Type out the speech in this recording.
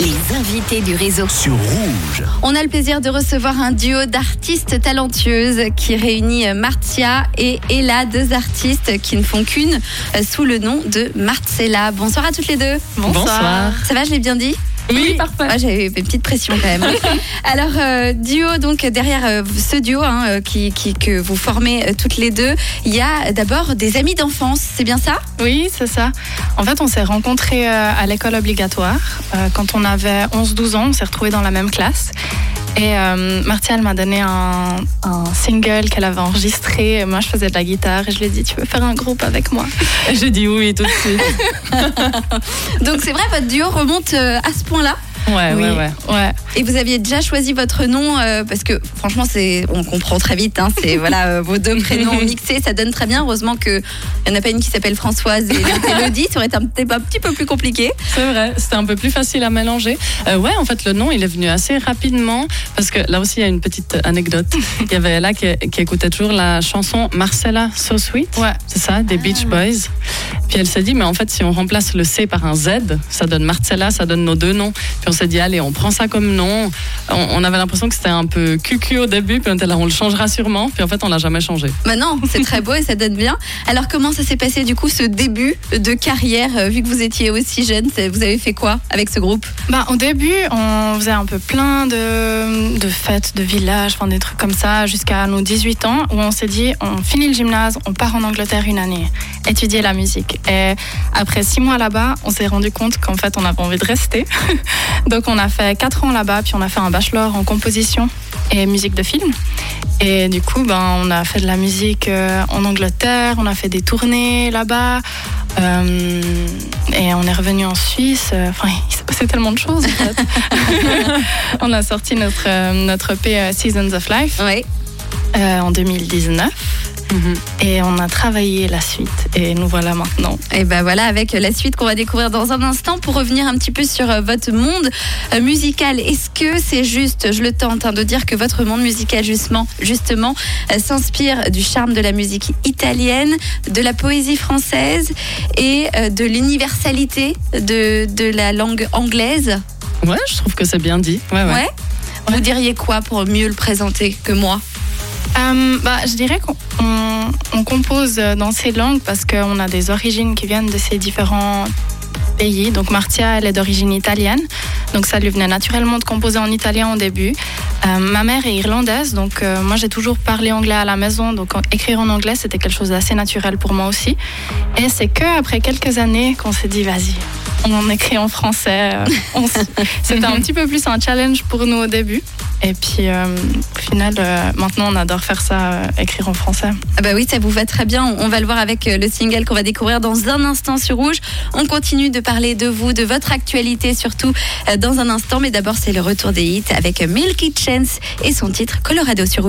Les invités du réseau. sur Rouge. On a le plaisir de recevoir un duo d'artistes talentueuses qui réunit Martia et Ella, deux artistes qui ne font qu'une euh, sous le nom de Marcella. Bonsoir à toutes les deux. Bonsoir. Ça va, je l'ai bien dit? Oui, parfait. Ouais, J'avais une petite pression quand même. Alors, euh, duo, donc derrière euh, ce duo hein, euh, qui, qui- que vous formez euh, toutes les deux, il y a d'abord des amis d'enfance, c'est bien ça? Oui, c'est ça. En fait, on s'est rencontrés à l'école obligatoire. Quand on avait 11-12 ans, on s'est retrouvés dans la même classe. Et euh, Martial m'a donné un, un single qu'elle avait enregistré. Et Moi, je faisais de la guitare et je lui ai dit Tu veux faire un groupe avec moi? J'ai dit oui tout de suite. Donc c'est vrai, votre duo remonte euh, à ce point-là Ouais, Oui. ouais, ouais. ouais. Et vous aviez déjà choisi votre nom euh, parce que franchement, c'est on comprend très vite. Hein, c'est voilà euh, vos deux prénoms mixés, ça donne très bien. Heureusement que il n'y en a pas une qui s'appelle Françoise et l'autre Élodie. Ça aurait été un, petit- un petit peu plus compliqué. C'est vrai, c'était un peu plus facile à mélanger. Euh, ouais, en fait, le nom, il est venu assez rapidement parce que là aussi, il y a une petite anecdote. Il y avait là qui, qui écoutait toujours la chanson Marcella So Sweet. Ouais. C'est ça, des Beach Boys. Puis elle s'est dit, mais en fait, si on remplace le C par un Z, ça donne Marcella, ça donne nos deux noms. Puis on s'est dit, allez, on prend ça comme nom. On, on avait l'impression que c'était un peu cucu au début, puis on était là, on le changera sûrement. Puis en fait, on l'a jamais changé. Maintenant, c'est très beau et ça donne bien. Alors comment ça s'est passé du coup ce début de carrière euh, vu que vous étiez aussi jeune Vous avez fait quoi avec ce groupe? Bah, au début, on faisait un peu plein de, de fêtes, de villages, enfin, des trucs comme ça, jusqu'à nos 18 ans, où on s'est dit, on finit le gymnase, on part en Angleterre une année, étudier la musique. Et après six mois là-bas, on s'est rendu compte qu'en fait, on avait envie de rester. Donc, on a fait quatre ans là-bas, puis on a fait un bachelor en composition et musique de film. Et du coup, ben, on a fait de la musique euh, en Angleterre, on a fait des tournées là-bas. euh, et on est revenu en Suisse. euh, Enfin, il s'est passé tellement de choses. En fait. on a sorti notre, notre EP Seasons of Life euh, en 2019. Et on a travaillé la suite. Et nous voilà maintenant. Et ben voilà, avec la suite qu'on va découvrir dans un instant pour revenir un petit peu sur euh, votre monde euh, musical. Est-ce que c'est juste, je le tente, hein, de dire que votre monde musical justement, justement euh, s'inspire du charme de la musique italienne, de la poésie française et euh, de l'universalité de, de la langue anglaise? Ouais, je trouve que c'est bien dit. Ouais, ouais. Ouais? Vous diriez quoi pour mieux le présenter que moi? Euh, bah, je dirais qu'on on- compose dans ces langues parce qu'on a des origines qui viennent de ces différents pays. Donc Martia, elle est d'origine italienne. Donc ça lui venait naturellement de composer en italien au début. Euh, ma mère est irlandaise, donc euh, moi j'ai toujours parlé anglais à la maison. Donc écrire en anglais, c'était quelque chose d'assez naturel pour moi aussi. Et c'est que après quelques années qu'on s'est dit, vas-y, on en écrit en français. Euh, C'était un petit peu plus un challenge pour nous au début. Et puis euh, au final, euh, maintenant on adore faire ça, euh, écrire en français. Ah bah oui, ça vous va très bien. On va le voir avec le single qu'on va découvrir dans un instant sur Rouge. On continue de parler de vous, de votre actualité surtout dans un instant. Mais d'abord, c'est le retour des hits avec Milky Chance et son titre Colorado sur Rouge.